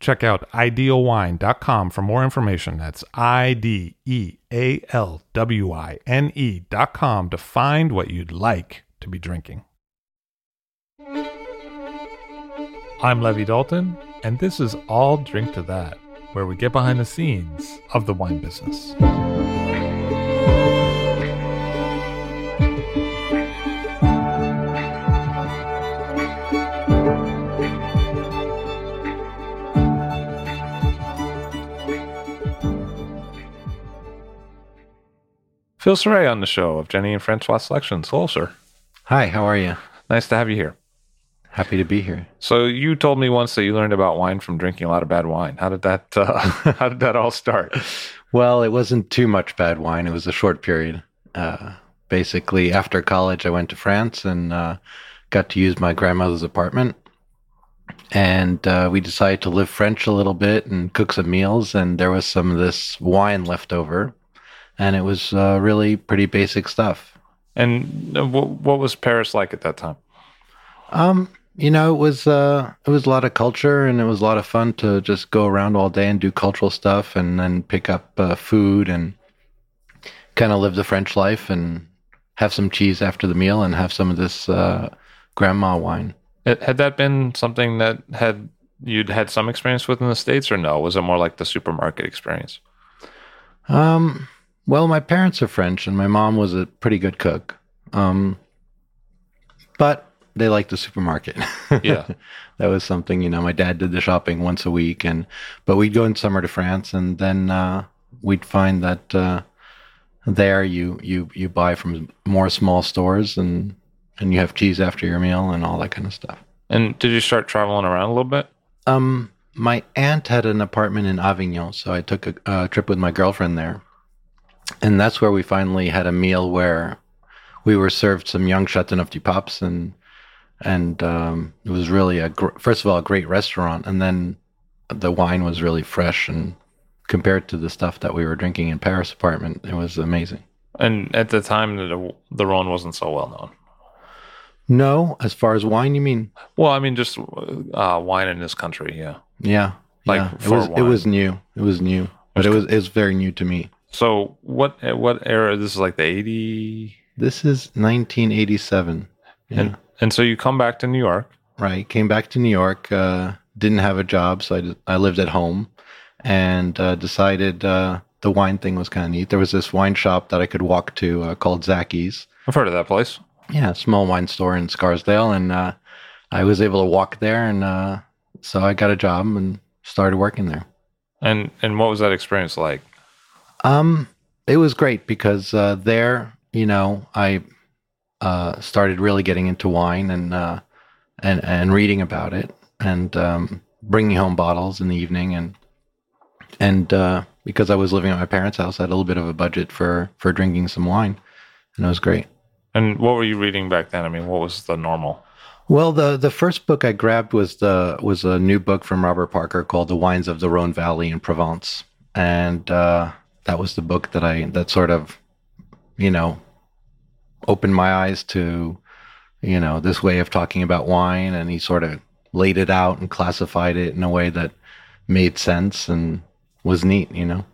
Check out idealwine.com for more information. That's I D E A L W I N E.com to find what you'd like to be drinking. I'm Levi Dalton, and this is I'll Drink to That, where we get behind the scenes of the wine business. Phil Sareil on the show of Jenny and Francois Selections. Hello, sir. Hi, how are you? Nice to have you here. Happy to be here. So you told me once that you learned about wine from drinking a lot of bad wine. How did that uh, How did that all start? Well, it wasn't too much bad wine. It was a short period. Uh, basically, after college, I went to France and uh, got to use my grandmother's apartment. And uh, we decided to live French a little bit and cook some meals. And there was some of this wine left over, and it was uh, really pretty basic stuff. And uh, what, what was Paris like at that time? Um, you know, it was uh, it was a lot of culture, and it was a lot of fun to just go around all day and do cultural stuff, and then pick up uh, food and kind of live the French life, and have some cheese after the meal, and have some of this uh, grandma wine. Had had that been something that had you'd had some experience with in the states, or no? Was it more like the supermarket experience? Um, well, my parents are French, and my mom was a pretty good cook. Um, but they liked the supermarket. Yeah. that was something, you know, my dad did the shopping once a week and but we'd go in summer to France and then uh, we'd find that uh, there you you you buy from more small stores and and you have cheese after your meal and all that kind of stuff. And did you start traveling around a little bit? Um my aunt had an apartment in Avignon, so I took a, a trip with my girlfriend there. And that's where we finally had a meal where we were served some young Chateauneuf du Papes and and um, it was really a gr- first of all a great restaurant, and then the wine was really fresh and compared to the stuff that we were drinking in Paris apartment, it was amazing. And at the time, the the Rhone wasn't so well known. No, as far as wine, you mean? Well, I mean, just uh, wine in this country, yeah. Yeah, Like yeah. It was it was new. It was new, but it was it was very new to me. So what what era? This is like the eighty, This is 1987. Yeah. and and so you come back to New York. Right. Came back to New York. Uh, didn't have a job, so I I lived at home, and uh, decided uh, the wine thing was kind of neat. There was this wine shop that I could walk to uh, called Zachys. I've heard of that place. Yeah, small wine store in Scarsdale, and uh, I was able to walk there, and uh, so I got a job and started working there. And and what was that experience like? Um, it was great because uh, there, you know, I uh, started really getting into wine and uh, and and reading about it and um, bringing home bottles in the evening and and uh, because I was living at my parents' house, I had a little bit of a budget for for drinking some wine, and it was great. And what were you reading back then? I mean, what was the normal? Well, the the first book I grabbed was the was a new book from Robert Parker called "The Wines of the Rhone Valley in Provence," and uh, that was the book that I that sort of, you know, opened my eyes to, you know, this way of talking about wine, and he sort of laid it out and classified it in a way that made sense and was neat, you know.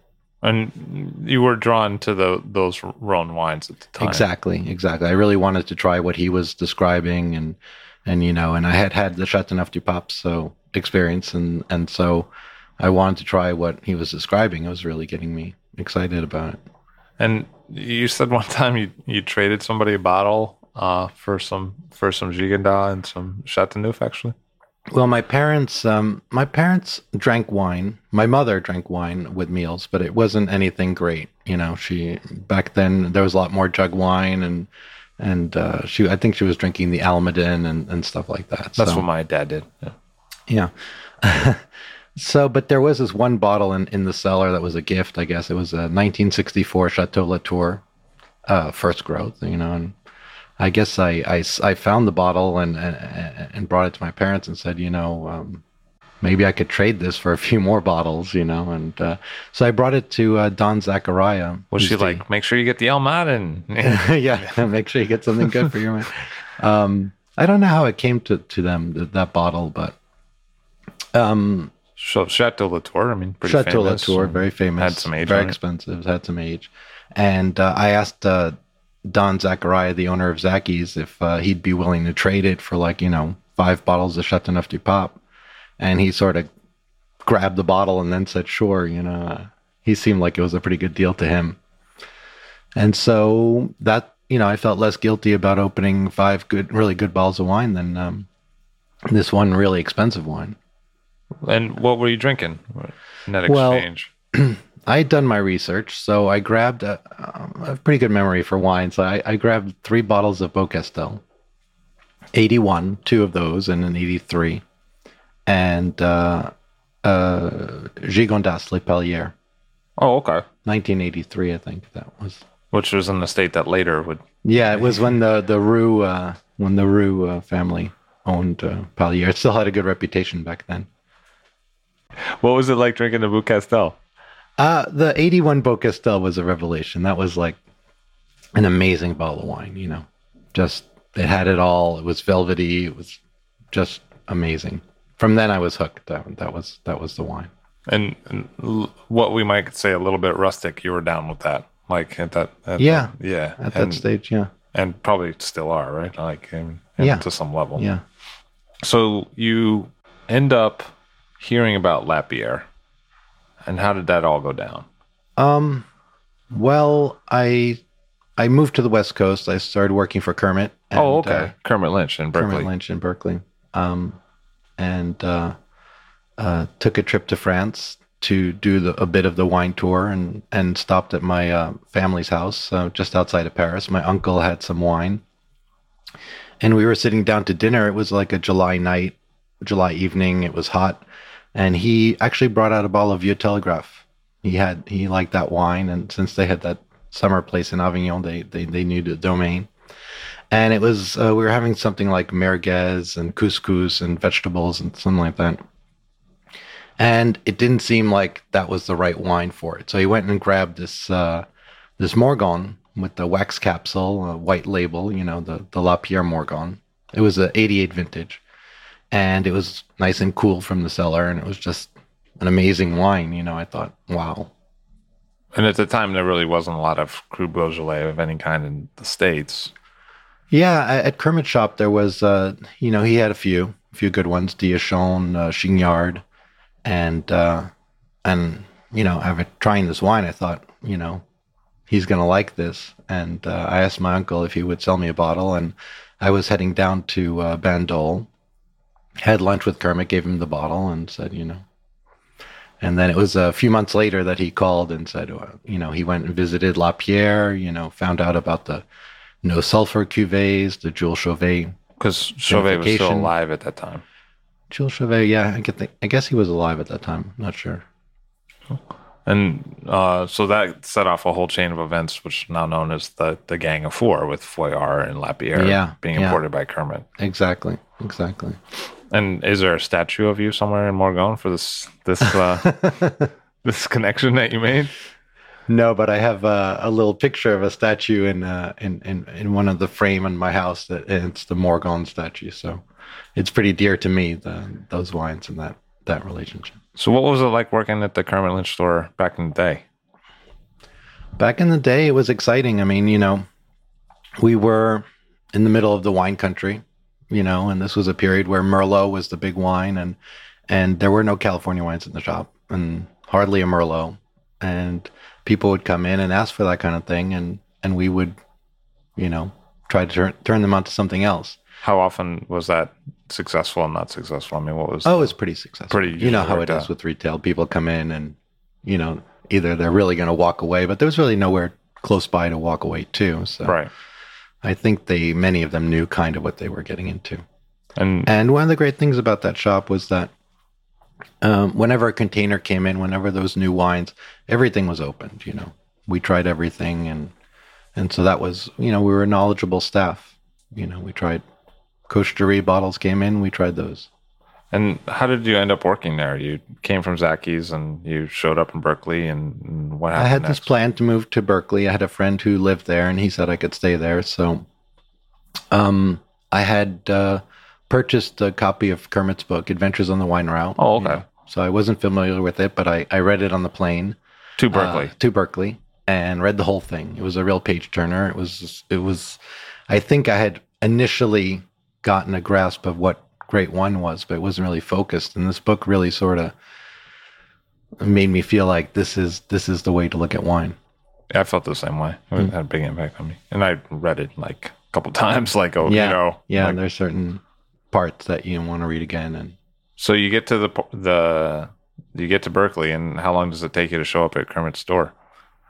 And you were drawn to the those Rhone wines at the time. Exactly, exactly. I really wanted to try what he was describing, and and you know, and I had had the Chateauneuf du Pape so experience, and and so I wanted to try what he was describing. It was really getting me excited about it. And you said one time you you traded somebody a bottle uh, for some for some Gigondas and some Chateauneuf, actually. Well, my parents, um, my parents drank wine. My mother drank wine with meals, but it wasn't anything great. You know, she back then there was a lot more jug wine, and and uh, she, I think she was drinking the Almaden and, and stuff like that. That's so, what my dad did. Yeah. yeah. so, but there was this one bottle in, in the cellar that was a gift. I guess it was a 1964 Chateau Latour, uh, first growth. You know, and I guess I, I, I found the bottle and, and and brought it to my parents and said, you know, um, maybe I could trade this for a few more bottles, you know. And uh, so I brought it to uh, Don Zacharia. Was she the- like, make sure you get the Almaden? yeah, make sure you get something good for your man. Um, I don't know how it came to, to them th- that bottle, but um, Chateau Latour, I mean, pretty Chateau famous. Latour, very famous, Had some age very expensive, had some age. And uh, I asked uh, Don Zacharia, the owner of Zachys, if uh, he'd be willing to trade it for like you know five bottles of Chateau Neuf du Pape, and he sort of grabbed the bottle and then said, "Sure," you know. Uh, he seemed like it was a pretty good deal to him, and so that you know I felt less guilty about opening five good, really good bottles of wine than um, this one really expensive wine. And what were you drinking? Net Well, exchange. I had done my research, so I grabbed a, um, a pretty good memory for wine. So I, I grabbed three bottles of Beaucastel, 81, two of those, and an 83, and uh, uh, Gigondas Les Pallières, oh, okay. 1983, I think that was. Which was in the state that later would. Yeah, it was when the the Roux uh, when the Roux uh, family owned uh, Pallières. It still had a good reputation back then. What was it like drinking the Beaucastel? Uh, the 81 Beaucastel was a revelation. That was like an amazing bottle of wine, you know. Just, it had it all. It was velvety. It was just amazing. From then I was hooked. That, that was, that was the wine. And, and l- what we might say a little bit rustic, you were down with that. Like at that. At Yeah. yeah. At and, that stage, yeah. and probably still are, right? Like, um, Yeah. to some level. Yeah. So you end up hearing about Lapierre. And how did that all go down? Um, well, I, I moved to the West Coast. I started working for Kermit. and, oh, okay. uh, Kermit Lynch in Berkeley. Kermit Lynch in Berkeley. Um, and uh, uh, took a trip to France to do the, a bit of the wine tour and, and stopped at my uh, family's house uh, just outside of Paris. My uncle had some wine. And we were sitting down to dinner. It was like a July night, July evening. It was hot. And he actually brought out a bottle of Vieux Télégraphe. He had he liked that wine, and since they had that summer place in Avignon, they they, they knew the domain. And it was uh, we were having something like merguez and couscous and vegetables and something like that. And it didn't seem like that was the right wine for it. So he went and grabbed this uh, this morgon with the wax capsule uh, white label you know the the Lapierre morgon. It was a 88 vintage and it was nice and cool from the cellar and it was just an amazing wine you know. I thought wow. And at the time, there really wasn't a lot of Cru Beaujolais of any kind in the States. Yeah, at Kermit Shop there was, uh, you know, he had a few, a few good ones, Diochon, uh, Chignard, and uh, and you know, after trying this wine, I thought, you know, he's gonna like this, and uh, I asked my uncle if he would sell me a bottle, and I was heading down to uh, Bandol, had lunch with Kermit, gave him the bottle, and said, you know. And then it was a few months later that he called and said, uh, you know, he went and visited Lapierre, you know, found out about the no sulfur cuvées, the Jules Chauvet. Because Chauvet was still alive at that time. Jules Chauvet, yeah, I, get the, I guess he was alive at that time. Not sure. And uh, so that set off a whole chain of events, which is now known as the, the Gang of Four, with Foillard and Lapierre Yeah, being yeah. imported by Kermit. Exactly, exactly. And is there a statue of you somewhere in Morgon for this this uh, this connection that you made? No, but I have uh, a little picture of a statue in, uh, in in in one of the frame in my house. That it's the Morgon statue, so it's pretty dear to me. The, those wines and that that relationship. So what was it like working at the Kermit Lynch store back in the day? Back in the day, it was exciting. I mean, you know, we were in the middle of the wine country, you know, and this was a period where Merlot was the big wine, and and there were no California wines in the shop, and hardly a Merlot, and people would come in and ask for that kind of thing, and and we would, you know, try to turn turn them onto something else. How often was that successful and not successful? I mean, what was? Oh, it's pretty successful. Pretty You know how it worked is with retail. People come in and, you know, either they're really going to walk away, but there was really nowhere close by to walk away to. So right. I think they, many of them knew kind of what they were getting into. And And one of the great things about that shop was that um, whenever a container came in, whenever those new wines, everything was opened. You know, we tried everything, and and so that was you know we were a knowledgeable staff. You know, we tried Cocherie bottles came in, we tried those. And how did you end up working there? You came from Zachys and you showed up in Berkeley, and, and what happened? I had this plan to move to Berkeley. I had a friend who lived there, and he said I could stay there. So, um, I had uh, purchased a copy of Kermit's book, Adventures on the Wine Route. Oh, you okay. know. So I wasn't familiar with it, but I, I read it on the plane to Berkeley. uh, to Berkeley and read the whole thing. It was a real page turner. It was it was. I think I had initially gotten a grasp of what great one was, but it wasn't really focused. And this book really sort of made me feel like this is this is the way to look at wine. I felt the same way. It hmm. had a big impact on me, and I read it like a couple times. Like, oh, Yeah, you know, Yeah, like- there's certain parts that you want to read again, and so you get to the the you get to Berkeley, and how long does it take you to show up at Kermit's store?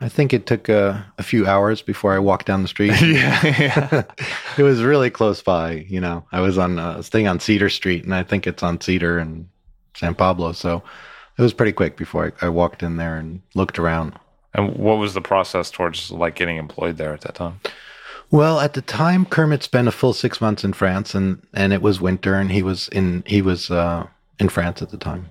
I think it took a, a few hours before I walked down the street. yeah, it was really close by. You know, I was on uh, staying on Cedar Street, and I think it's on Cedar and San Pablo. So it was pretty quick before I, I walked in there and looked around. And what was the process towards like getting employed there at that time? Well, at the time, Kermit spent a full six months in France, and and it was winter, and he was in he was uh, in France at the time.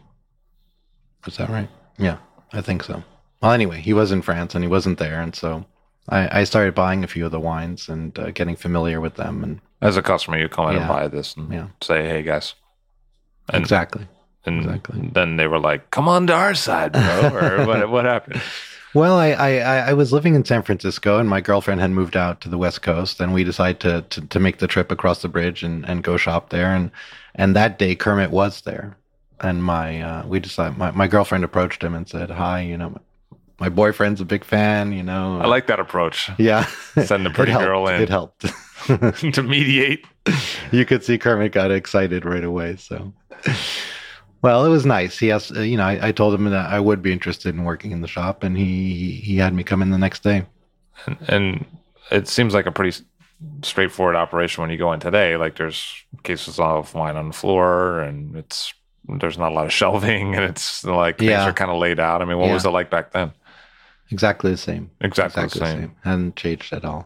Was that right? Yeah, I think so. Well, anyway, he was in France, and he wasn't there, and so I, I started buying a few of the wines and uh, getting familiar with them, and As a customer, you come in and Yeah. buy this and Yeah. say, "Hey, guys." And, exactly. and exactly. then they were like, "Come on to our side, bro." or what? What happened? Well, I, I, I- I was living in San Francisco and my girlfriend had moved out to the West Coast and we decided to, to, to make the trip across the bridge and, and go shop there. And, and that day Kermit was there. And my, uh, we decided, my, my girlfriend approached him and said, hi, you know, my boyfriend's a big fan, you know. I like that approach. yeah. Send a pretty girl in It helped. to mediate. you could see Kermit got excited right away. So, well, it was nice. He asked, you know, I, I told him that I would be interested in working in the shop, and he he had me come in the next day. And, and it seems like a pretty straightforward operation when you go in today. Like there's cases of wine on the floor, and it's there's not a lot of shelving, and it's like things Yeah. are kind of laid out. I mean, what was it like back then? Exactly the same. Exactly, the same. Hadn't changed at all.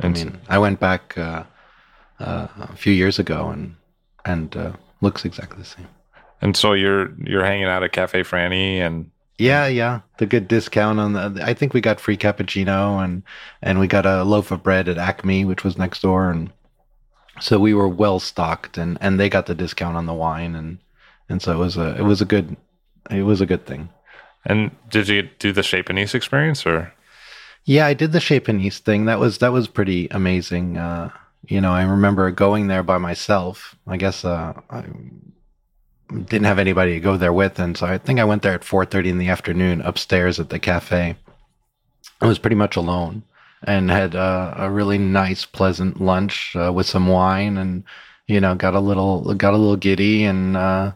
I mean, I went back uh, uh, a few years ago, and and uh, looks exactly the same. And so you're you're hanging out at Cafe Fanny, and Yeah, yeah. The good discount on the. I think we got free cappuccino and and we got a loaf of bread at Acme, which was next door, and so we were well stocked, and and they got the discount on the wine, and and so it was a it was a good it was a good thing. And did you do the Chez Panisse experience, or Yeah, I did the Chez Panisse thing. That was that was pretty amazing. Uh, you know, I remember going there by myself. I guess uh, I didn't have anybody to go there with, and so I think I went there at four thirty in the afternoon upstairs at the cafe. I was pretty much alone and had uh, a really nice, pleasant lunch uh, with some wine, and you know, got a little got a little giddy, and uh,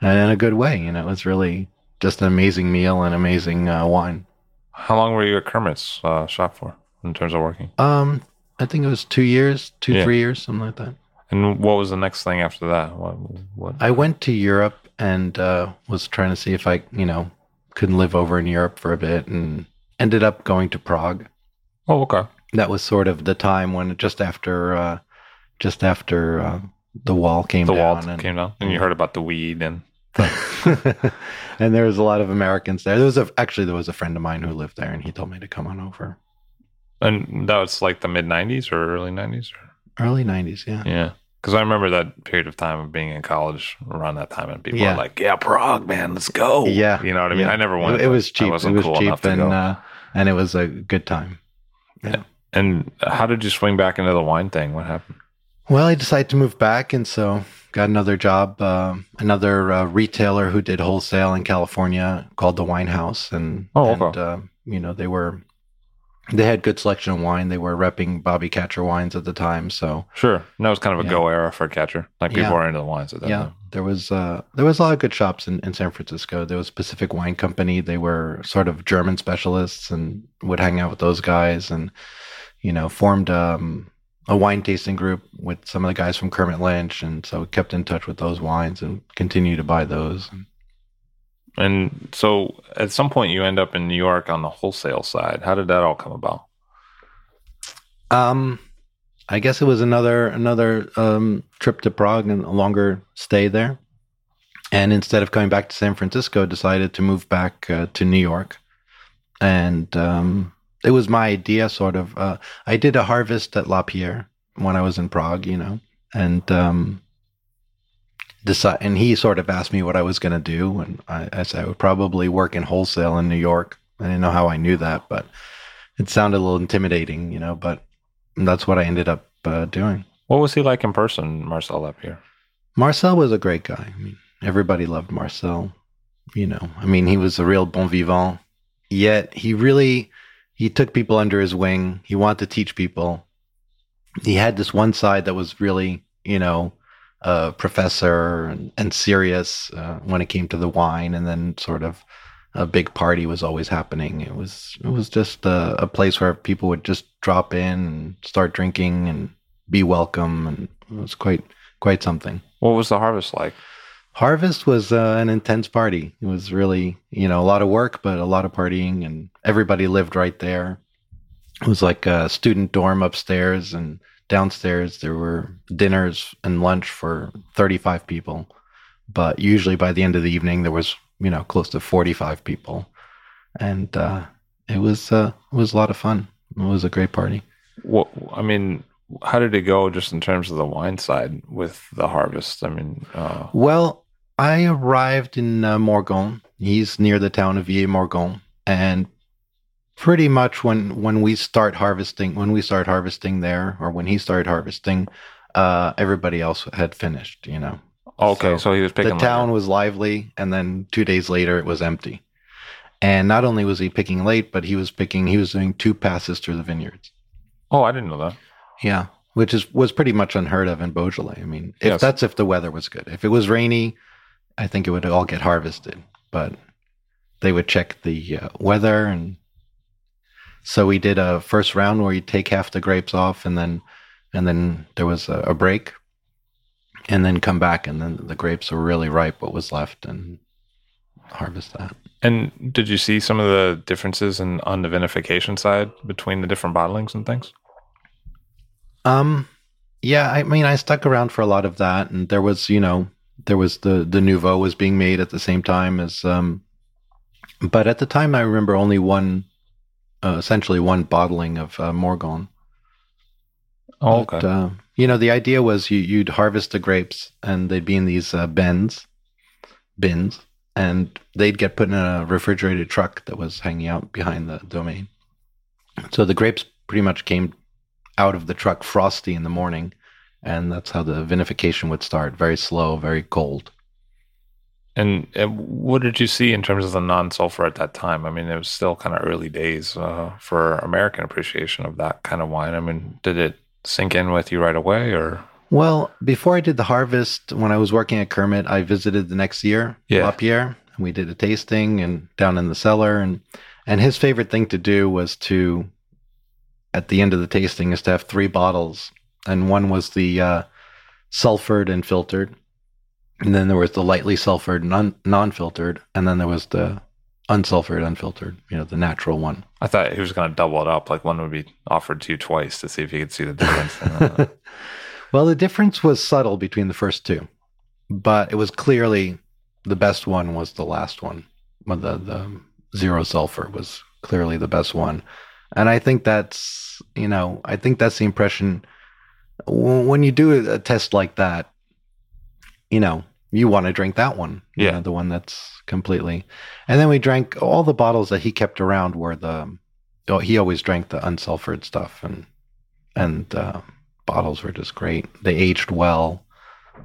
and in a good way. You know, it was really just an amazing meal and amazing uh, wine. how long were you at Kermit's uh, shop for in terms of working? Um, I think it was two years, two Yeah. three years, something like that. And what was the next thing after that? What? what? I went to Europe and uh, was trying to see if I, you know, could live over in Europe for a bit, and ended up going to Prague. oh, okay. That was sort of the time when just after, uh, just after uh, the wall came The down, wall and, came down, and you heard about the weed, and and there was a lot of Americans there. There was a actually there was a friend of mine who lived there, and he told me to come on over. and that was like the mid '90s or early '90s. Or, Early '90s, yeah. yeah, because I remember that period of time of being in college around that time, and people Yeah. were like, "Yeah, Prague, man, let's go." Yeah, you know what I mean. yeah. I never went. It, it was cheap. It was cool cheap, and uh, and it was a good time. Yeah. And how did you swing back into the wine thing? What happened? Well, I decided to move back, and so got another job, uh, another uh, retailer who did wholesale in California called the Wine House, and Oh, and uh, you know they were they had good selection of wine. They were repping Bobby Kacher wines at the time, so Sure. And that was kind of a Yeah. go era for Kacher. Like people Yeah. were into the wines at that yeah, time. there was uh, there was a lot of good shops in, in San Francisco. There was Pacific Wine Company. They were sort of German specialists and would hang out with those guys, and you know formed um, a wine tasting group with some of the guys from Kermit Lynch, and so kept in touch with those wines and continue to buy those. And so at some point you end up in New York on the wholesale side. How did that all come about? Um, I guess it was another another um, trip to Prague and a longer stay there. And instead of coming back to San Francisco, decided to move back uh, to New York. And um, it was my idea, sort of. Uh, I did a harvest at Lapierre when I was in Prague, you know, and um, decide. And he sort of asked me what I was going to do, and I, I said I would probably work in wholesale in New York. I didn't know how I knew that, but it sounded a little intimidating, you know. But that's what I ended up uh, doing. What was he like in person, Marcel Lapierre? Marcel was a great guy. I mean, everybody loved Marcel. You know, I mean, he was a real bon vivant. Yet he really he took people under his wing. He wanted to teach people. He had this one side that was really, you know, a professor and, and serious uh, when it came to the wine, and then sort of a big party was always happening. It was it was just a, a place where people would just drop in and start drinking and be welcome, and it was quite quite something. What was the harvest like? Harvest was uh, an intense party. It was really, you know, a lot of work, but a lot of partying, and everybody lived right there. It was like a student dorm upstairs, and downstairs there were dinners and lunch for 35 people. But usually by the end of the evening, there was, you know, close to 45 people, and uh, it was uh, it was a lot of fun. It was a great party. What I mean, how did it go just in terms of the wine side with the harvest? I mean, uh, Well, I arrived in uh, Morgon. He's near the town of Villié-Morgon, and pretty much when when we start harvesting, when we start harvesting there, or when he started harvesting, uh, everybody else had finished. You know, okay, so, So, he was picking the town was lively, and then two days later it was empty. And not only was he picking late, but he was picking. He was doing two passes through the vineyards. Oh, I didn't know that. Yeah, which is was pretty much unheard of in Beaujolais. I mean, if Yes. that's if the weather was good. If it was rainy, I think it would all get harvested. But they would check the uh, weather, and so we did a first round where you take half the grapes off, and then and then there was a, a break, and then come back, and then the grapes were really ripe. What was left, and harvest that. And did you see some of the differences in on the vinification side between the different bottlings and things? Um, yeah, I mean, I stuck around for a lot of that, and there was, you know, there was the the nouveau was being made at the same time as, um, but at the time, I remember only one, uh, essentially one bottling of uh, Morgon. Oh, But, okay. uh, you know, the idea was you you'd harvest the grapes, and they'd be in these uh, bins, bins, and they'd get put in a refrigerated truck that was hanging out behind the domain. So the grapes pretty much came out of the truck frosty in the morning, and that's how the vinification would start. Very slow, very cold. And, and what did you see in terms of the non-sulfur at that time? I mean, it was still kind of early days uh, for American appreciation of that kind of wine. I mean, did it sink in with you right away, or Well, before I did the harvest, when I was working at Kermit, I visited the next year, Yeah. Pierre, and we did a tasting and down in the cellar, and and his favorite thing to do was to, at the end of the tasting, is to have three bottles, and one was the uh, sulfured and filtered, and then there was the lightly sulfured non non filtered, and then there was the unsulfured unfiltered, you know, the natural one. I thought he was going to double it up, like one would be offered to you twice to see if you could see the difference. Well, the difference was subtle between the first two, but it was clearly the best one was the last one. The the zero sulfur was clearly the best one, and I think that's you know I think that's the impression when you do a test like that. You know, you want to drink that one, you Yeah. know, the one that's completely. And then we drank all the bottles that he kept around were the. Oh, he always drank the unsulfured stuff, and and uh, bottles were just great. They aged well.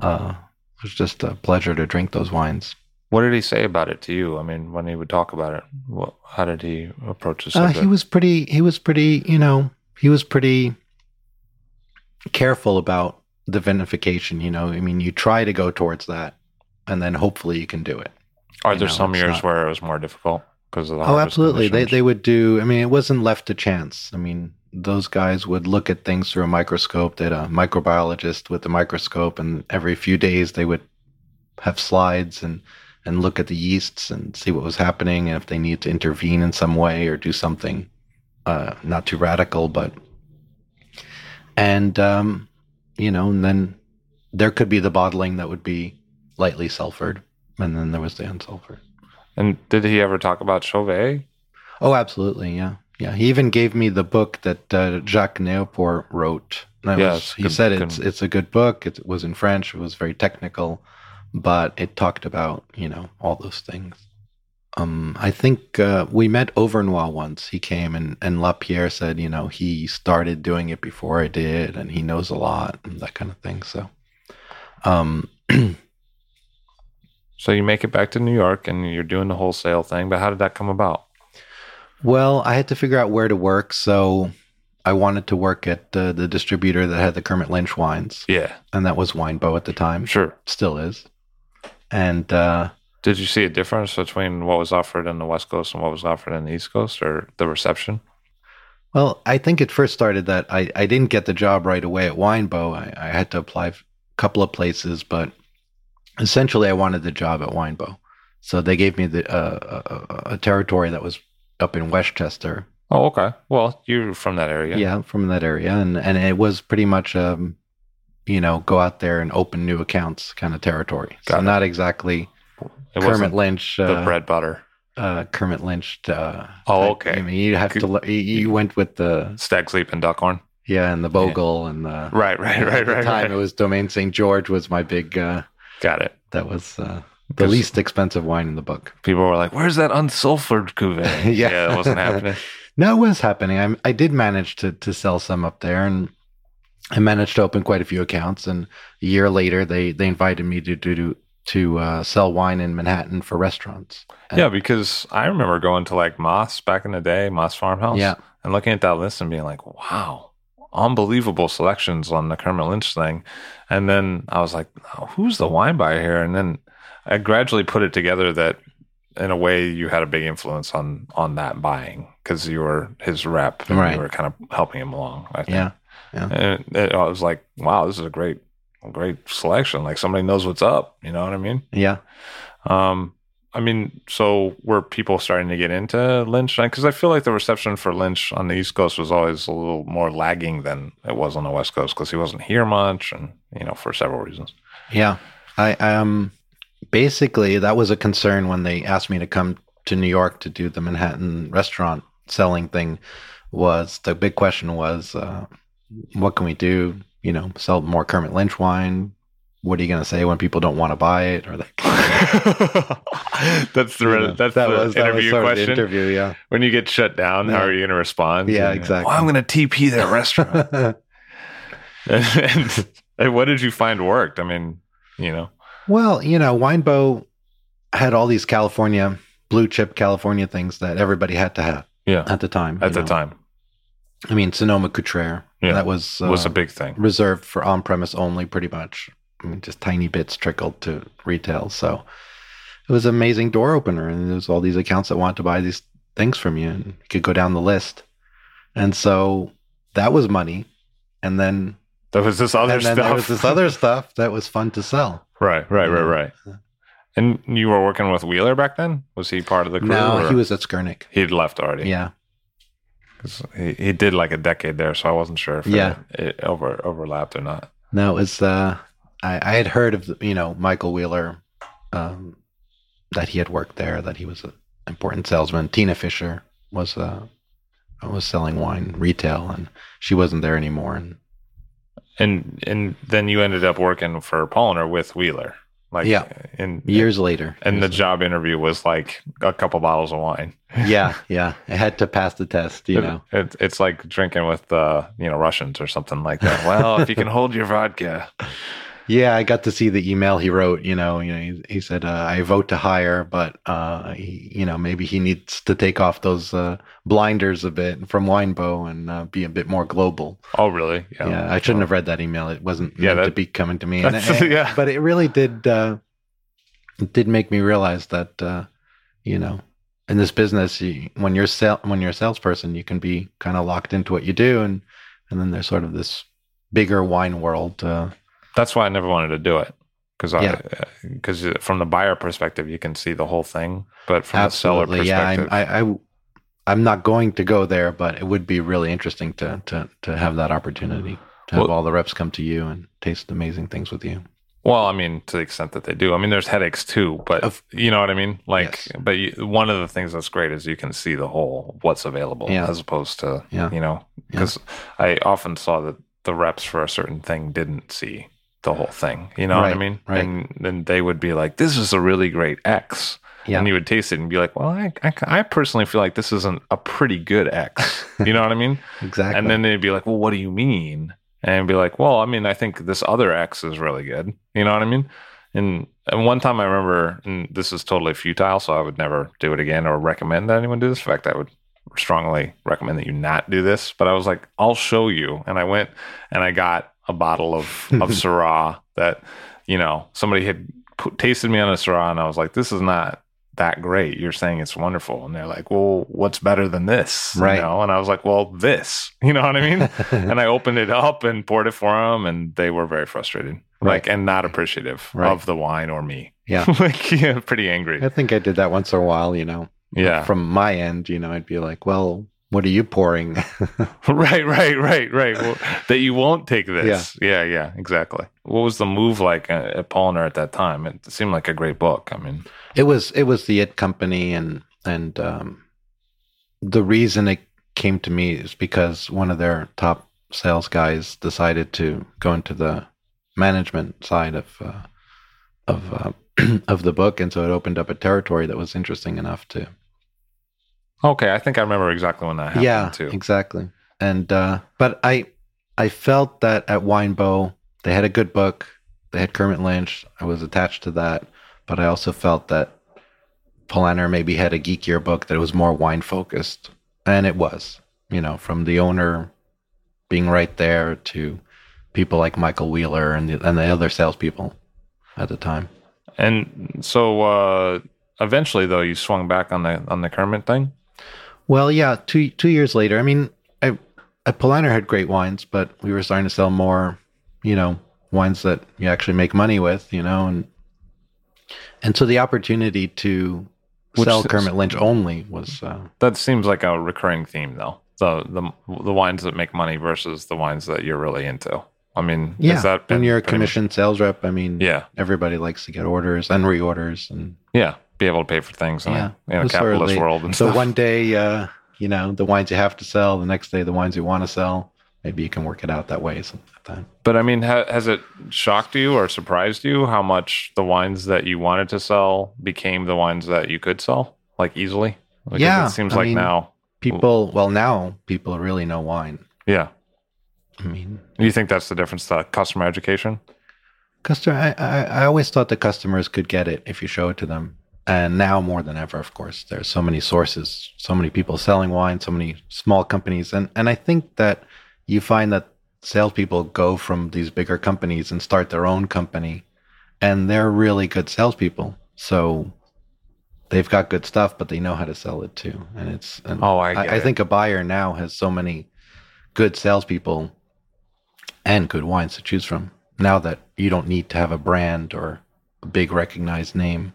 Uh, it was just a pleasure to drink those wines. What did he say about it to you? I mean, when he would talk about it, what, how did he approach the Uh, he was pretty. He was pretty. You know, he was pretty careful about the vinification. You know, I mean, you try to go towards that, and then hopefully you can do it. Are you there know, some years not- where it was more difficult because of the Oh, absolutely. They conditions? they would do. I mean, it wasn't left to chance. I mean, those guys would look at things through a microscope. Had a microbiologist with a microscope, and every few days they would have slides and and look at the yeasts and see what was happening, and if they need to intervene in some way or do something uh, not too radical, but and um, you know, and then there could be the bottling that would be lightly sulfured, and then there was the unsulfured. And did he ever talk about Chauvet? Oh, absolutely. Yeah. Yeah. He even gave me the book that uh, Jacques Néauport wrote. That Yeah, was- he good- said good. it's it's a good book. It was in French. It was very technical, but it talked about you know all those things. Um, I think uh, we met Overnoy once. He came and and Lapierre said, you know, he started doing it before I did, and he knows a lot and that kind of thing. So, um, So you make it back to New York and you're doing the wholesale thing, but how did that come about? Well, I had to figure out where to work, so I wanted to work at uh, the distributor that had the Kermit Lynch wines, Yeah, and that was Winebow at the time. sure. Still is. And uh, Did you see a difference between what was offered in the West Coast and what was offered in the East Coast or the reception? well, I think it first started that I, I didn't get the job right away at Winebow. I, I had to apply a couple of places, but essentially I wanted the job at Winebow. So they gave me the uh, a, a territory that was up in Westchester, Oh, okay. Well, you're from that area. yeah, from that area, and and it was pretty much um, you know, go out there and open new accounts kind of territory. Got so it. not exactly It Kermit Lynch, the uh, bread butter. uh, Kermit Lynch. Uh, Oh, okay. I mean, you have to. You, you went with the Stag Leap and Duckhorn. yeah, and the Bogle and the Right, right, at right, At the right. time right. it was Domaine St. George was my big. Uh, Got it. that was uh, the least expensive wine in the book. People were like, "Where's that unsulfured cuvee?" Yeah. it wasn't happening. No, it was happening. I, I did manage to to sell some up there, and I managed to open quite a few accounts. And a year later, they they invited me to to to uh, sell wine in Manhattan for restaurants. Yeah, because I remember going to like Moss back in the day, Moss Farmhouse, Yeah. and looking at that list and being like, "Wow, unbelievable selections on the Kermit Lynch thing." And then I was like, oh, "Who's the wine buyer here?" And then I gradually put it together that in a way you had a big influence on on that buying because you were his rep and Right. you were kind of helping him along. I think. Yeah. And it, I was like, "Wow, this is a great." Great selection. Like somebody knows what's up. You know what I mean? Yeah. Um, I mean, so were people starting to get into Lynch? Because I feel like the reception for Lynch on the East Coast was always a little more lagging than it was on the West Coast because he wasn't here much, and you know, for several reasons. Yeah. I um basically that was a concern when they asked me to come to New York to do the Manhattan restaurant selling thing was the big question was uh, what can we do? You know, sell more Kermit Lynch wine. What are you going to say when people don't want to buy it or that? that's the You know, that's that the was that was interview the question. interview, yeah. When you get shut down, how are you going to respond? Yeah, And, exactly. Well, I'm going to TP that restaurant. and, and what did you find worked? I mean, you know, Well, you know, Winebow had all these California blue chip California things that everybody had to have yeah, at the time. at the know. time I mean, Sonoma-Cutrer. Yeah. that was uh, was a big thing. reserved for on premise only, pretty much. I mean, just tiny bits trickled to retail. So it was an amazing door opener, and there's all these accounts that want to buy these things from you, and you could go down the list. And so that was money, and then There was this other and then stuff. there was this other stuff that was fun to sell. Right, right, right, right. And you were working with Wheeler back then? Was he part of the crew? No, or- he was at Skurnik. He'd left already. Yeah, 'Cause he, he did like a decade there, so I wasn't sure if Yeah. it, it over overlapped or not. no, it was. Uh, I, I had heard of you know Michael Wheeler, um, that he had worked there, that he was an important salesman. Tina Fisher was uh, was selling wine retail, and she wasn't there anymore. And And and then you ended up working for Polaner with Wheeler. Like Yeah. in years later, and the job interview was like a couple bottles of wine. yeah, yeah, I had to pass the test. You know, It, it's like drinking with uh, you know Russians or something like that. Well, if you can hold your vodka, Yeah, I got to see the email he wrote. You know, you know, he, he said, uh, "I vote to hire, but uh, he, you know, maybe he needs to take off those uh, blinders a bit from Winebow and uh, be a bit more global." Oh, really? Yeah, I shouldn't have read that email. It wasn't Yeah, meant to be coming to me. And yeah. but it really did. Uh, it did make me realize that uh, you know, in this business, you, when you're sell when you're a salesperson, you can be kind of locked into what you do, and and then there's sort of this bigger wine world. Uh, That's why I never wanted to do it because Yeah. Uh, I because uh, from the buyer perspective, you can see the whole thing, but from the seller perspective, yeah. I'm, I, I, I'm not going to go there, but it would be really interesting to to to have that opportunity to have Well- all the reps come to you and taste amazing things with you. Well, I mean, to the extent that they do. I mean, there's headaches too, but Of- you know what I mean. Like, Yes. but you, one of the things that's great is you can see the whole what's available, Yeah. as opposed to Yeah. you know, because I often saw that the reps for a certain thing didn't see the whole thing. You know what I mean? right. And then they would be like, "This is a really great X," Yeah. and you would taste it and be like, "Well, I, I, I personally feel like this isn't a pretty good X." you know what I mean? Exactly. And then they'd be like, "Well, what do you mean?" And be like, "Well, I mean, I think this other X is really good." You know what I mean? And and one time I remember, and this is totally futile, so I would never do it again or recommend that anyone do this. In fact, I would strongly recommend that you not do this. But I was like, "I'll show you," and I went and I got a bottle of of Syrah that you know somebody had put, tasted me on a Syrah, and I was like, "This is not." That great. You're saying it's wonderful. And they're like, well, what's better than this? Right. You know? And I was like, well, this. You know what I mean? and I opened it up and poured it for them, and they were very frustrated, like, and not appreciative Right. of the wine or me. Yeah. like, yeah, pretty angry. I think I did that once in a while, you know. Yeah, From my end, you know, I'd be like, well, what are you pouring? right, right, right, right. Well, that you won't take this. Yeah. yeah, yeah, exactly. What was the move like uh, at Polaner at that time? It seemed like a great book. I mean, it was it was the It Company and and um the reason it came to me is because one of their top sales guys decided to go into the management side of uh, of uh, of the book, and so it opened up a territory that was interesting enough to okay, I think I remember exactly when that happened yeah too. exactly. And uh but i i felt that at winebow they had a good book. They had kermit lynch. I was attached to that. But i also felt that Polaner maybe had a geekier book that was more wine focused and it was you know from the owner being right there to people like michael wheeler and the, and the other salespeople at the time. And so uh, eventually, though, you swung back on the on the Kermit thing. Well, yeah, two two years later. I mean, I, I Polaner had great wines, but we were starting to sell more, you know, wines that you actually make money with, you know, and and so the opportunity to Which sell Kermit Lynch only was uh, That seems like a recurring theme, though. The the the wines that make money versus the wines that you're really into. I mean, yeah. has that when you're a much- commission sales rep, I mean, yeah, everybody likes to get orders and reorders, and yeah, be able to pay for things in yeah, a, in it a was sort of capitalist world and so stuff. one day, uh, you know, the wines you have to sell, the next day, the wines you want to sell. Maybe you can work it out that way sometime. But I mean, ha- has it shocked you or surprised you how much the wines that you wanted to sell became the wines that you could sell like easily? Because Yeah, it seems I like mean- now. People, well, now people really know wine. Yeah, I mean, you think that's the difference to customer education? customer. I, I, I always thought the customers could get it if you show it to them, and now more than ever, of course, there's so many sources, so many people selling wine, so many small companies, and and I think that you find that salespeople go from these bigger companies and start their own company, and they're really good salespeople. So they've got good stuff, but they know how to sell it too, and it's. And Oh, I I, I think a buyer now has so many good salespeople and good wines to choose from. Now that you don't need to have a brand or a big recognized name.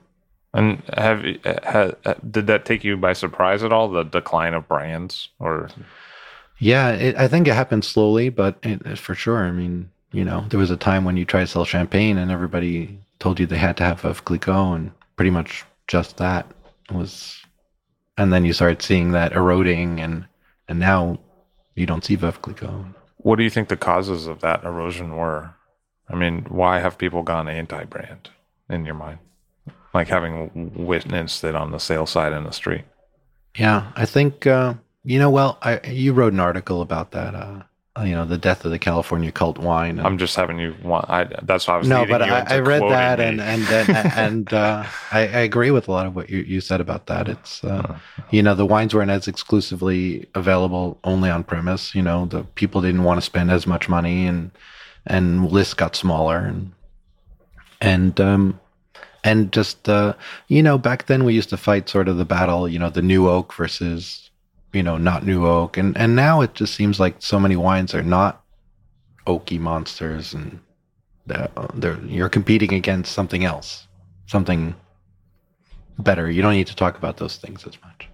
And have you- ha, ha, did that take you by surprise at all? The decline of brands, or Yeah, it, I think it happened slowly, but it, for sure. I mean, you know, there was a time when you tried to sell champagne and everybody told you they had to have Veuve Clicquot, and pretty much just that was. And then you started seeing that eroding, and and now you don't see Veuve Clicquot. what do you think the causes of that erosion were? I mean, why have people gone anti-brand in your mind? Like having witnessed it on the sales side in the street. Yeah, I think uh, you know. Well, I you wrote an article about that uh, you know, the death of the California cult wine. I'm just having you want. I that's why I was no, but I, I read that me. and and and, and uh, I, I agree with a lot of what you, you said about that. It's uh, you know the wines weren't as exclusively available only on premise. You know the people didn't want to spend as much money and and lists got smaller and and um and just uh you know back then we used to fight sort of the battle you know the new oak versus you know not new oak. And and now it just seems like so many wines are not oaky monsters and they're, they're you're competing against something else something better. You don't need to talk about those things as much.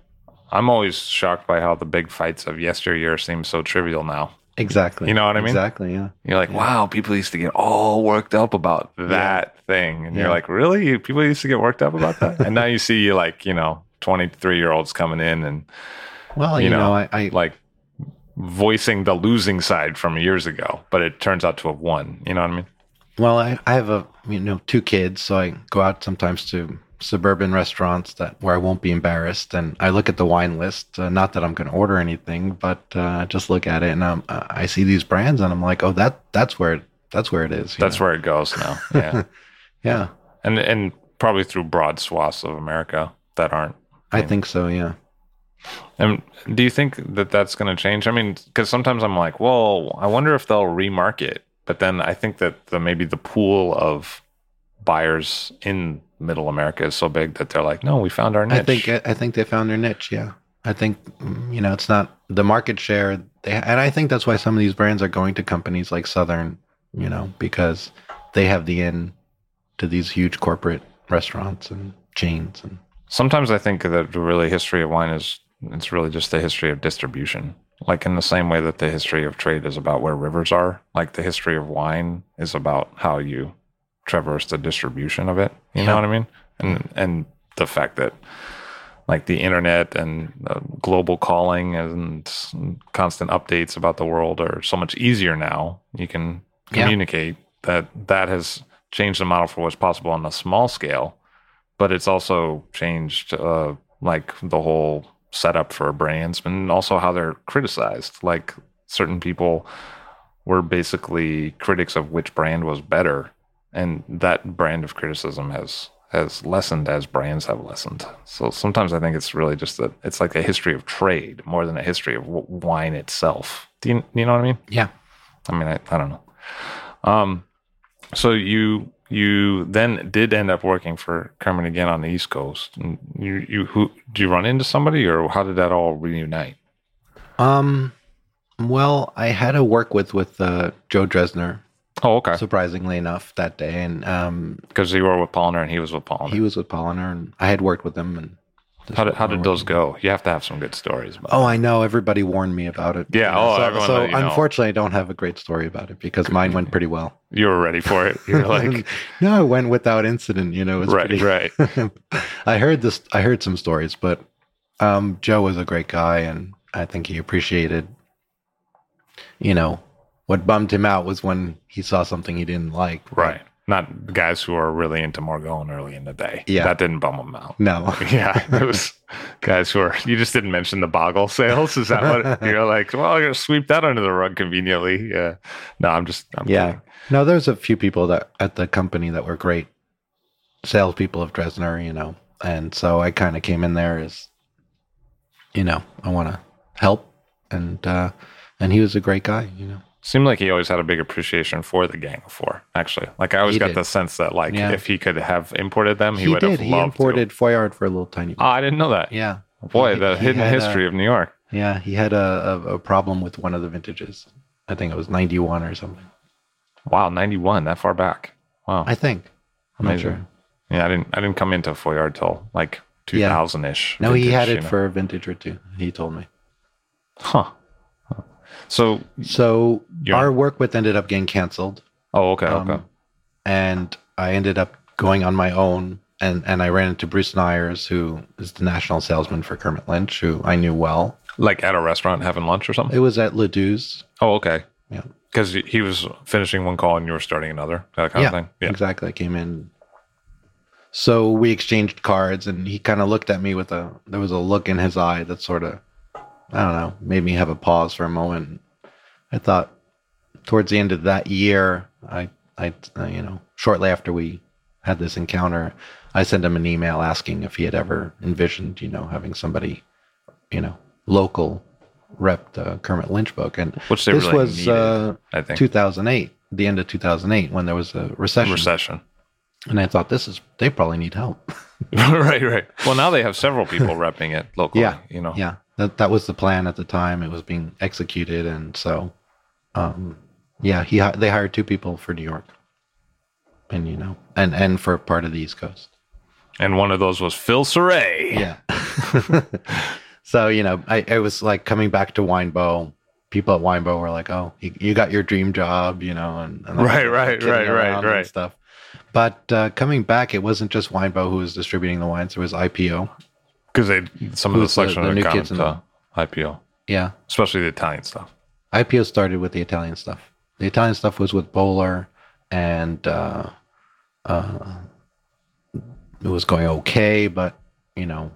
I'm always shocked by how the big fights of yesteryear seem so trivial now. Exactly You know what I mean? exactly yeah You're like, wow, people used to get all worked up about that thing, and you're like, really? People used to get worked up about that, and now you see like you know 23 year olds coming in and well You you, know, know, I, I like voicing the losing side from years ago, but it turns out to have won. You know what I mean? Well, I, I have a you know two kids, so I go out sometimes to suburban restaurants that where I won't be embarrassed, and I look at the wine list. Uh, not that I'm going to order anything, but uh, just look at it, and um, uh, I see these brands, and I'm like, oh, that that's where it, that's where it is. That's know? where it goes now. Yeah, yeah, and and probably through broad swaths of America that aren't. I think so. Yeah, And do you think that that's going to change? I mean, because sometimes I'm like, well, I wonder if they'll remarket. But then I think that the, maybe the pool of buyers in Middle America is so big that they're like, no, we found our niche. I think I think they found their niche. Yeah, I think you know it's not the market share. They and I think that's why some of these brands are going to companies like Southern, you know, because they have the in to these huge corporate restaurants and chains and Sometimes I think that really history of wine is it's really just the history of distribution. Like in the same way that the history of trade is about where rivers are, like the history of wine is about how you traverse the distribution of it. You know what I mean? And and the fact that like the internet and uh, global calling and constant updates about the world are so much easier now. You can Yeah. communicate that that has changed the model for what's possible on a small scale, but it's also changed uh, like the whole setup for brands and also how they're criticized. Like certain people were basically critics of which brand was better, and that brand of criticism has has lessened as brands have lessened. So sometimes I think it's really just that it's like a history of trade more than a history of wine itself. Do you, you know what I mean? yeah. I mean, I, I don't know. Um, so you you then did end up working for Kermit again on the East Coast. And you you who did you run into somebody or how did that all reunite? Um, well, I had to work with with uh, Joe Dressner, Oh, okay. surprisingly enough, that day, and um, Because you were with Polaner and he was with Polaner. he was with Polaner, and I had worked with him. And how did how did those go? You have to have some good stories. About Oh, I know. Everybody warned me about it. Yeah, oh, so, everyone so let you know. unfortunately, I don't have a great story about it because mine went pretty well. You were ready for it. You're like, no, it went without incident. You know, right, pretty, right. I heard this. I heard some stories, but um, Joe was a great guy, and I think he appreciated. You know, what bummed him out was when he saw something he didn't like. Right. Not guys who are really into Morgon early in the day. Yeah. That didn't bum him out. No. Yeah, it was guys who are. You just didn't mention the boggle sales. Is that what you're like? Well, I'm gonna sweep that under the rug conveniently. Yeah. No, I'm just. I'm yeah. kidding. No, there's a few people that at the company that were great salespeople of Dressner, you know, and so I kind of came in there as, you know, I want to help, and uh, and he was a great guy, you know. Seemed like he always had a big appreciation for the Gang of Four. Actually, like I always He got did. the sense that like Yeah. if he could have imported them, he, He, would did. have He loved imported To. Foillard for a little tiny. Oh, I didn't know that. yeah, Boy, He- the he hidden history a- of New York. Yeah, he had a, a, a problem with one of the vintages. I think it was ninety one or something. Wow, ninety one, that far back. Wow, I think. I'm not sure. Yeah, I didn't. I didn't come into Foillard till like two thousand ish. No, he had it for a vintage or two. He told me. Huh. So, So You're- our work with ended up getting canceled. oh, okay, Um, okay. and I ended up going on my own. And, and I ran into Bruce Neyers, who is the national salesman for Kermit Lynch, who I knew well. Like at a restaurant having lunch or something. It was at Ledoux's. Oh, okay. Yeah. Because he was finishing one call and you were starting another, that kind yeah, of thing. Yeah. exactly. I came in. So we exchanged cards, and he kind of looked at me with a. There was a look in his eye that sort of, I don't know, made me have a pause for a moment. I thought, towards the end of that year, I, I, uh, you know, shortly after we had this encounter, I sent him an email asking if he had ever envisioned, you know, having somebody, you know, local rep the Kermit Lynch book. And Which they this really was needed, uh, I think. 2008, the end of 2008, when there was a recession. Recession. And I thought, this is, they probably need help. right, right. Well, now they have several people repping it locally. Yeah, you know. yeah, that that was the plan at the time. It was being executed, and so, um, yeah, he they hired two people for New York, and you know, and and for part of the East Coast. And one of those was Phil Sareil. Yeah. so you know, I it was like coming back to Winebow. People at Winebow were like, "Oh, you, you got your dream job," you know, and, and Right, right, right, right, right. stuff. But uh, coming back, it wasn't just Winebow who was distributing the wines. There was IPO. Because they some of the Who's the- selection the had new kids in to IPO, Yeah, especially the Italian stuff. IPO started with the Italian stuff. The Italian stuff was with Bowler, and uh, uh, it was going okay, but you know,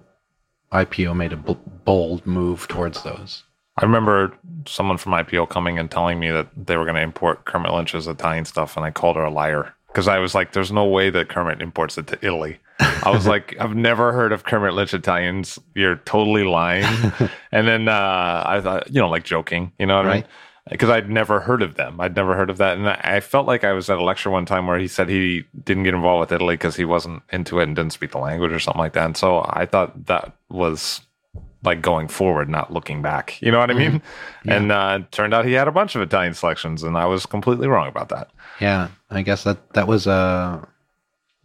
IPO made a bold move towards those. I remember someone from IPO coming and telling me that they were going to import Kermit Lynch's Italian stuff, and I called her a liar because I was like, "There's no way that Kermit imports it to Italy." I was like, "I've never heard of Kermit Lynch Italians. You're totally lying." and then uh, I thought, you know, like joking, you know what I mean? Because I'd never heard of them. I'd never heard of that, and I felt like I was at a lecture one time where he said he didn't get involved with Italy because he wasn't into it and didn't speak the language or something like that. And so I thought that was like going forward, not looking back. You know what I mean? And uh, it turned out he had a bunch of Italian selections, and I was completely wrong about that. Yeah, I guess that that was uh,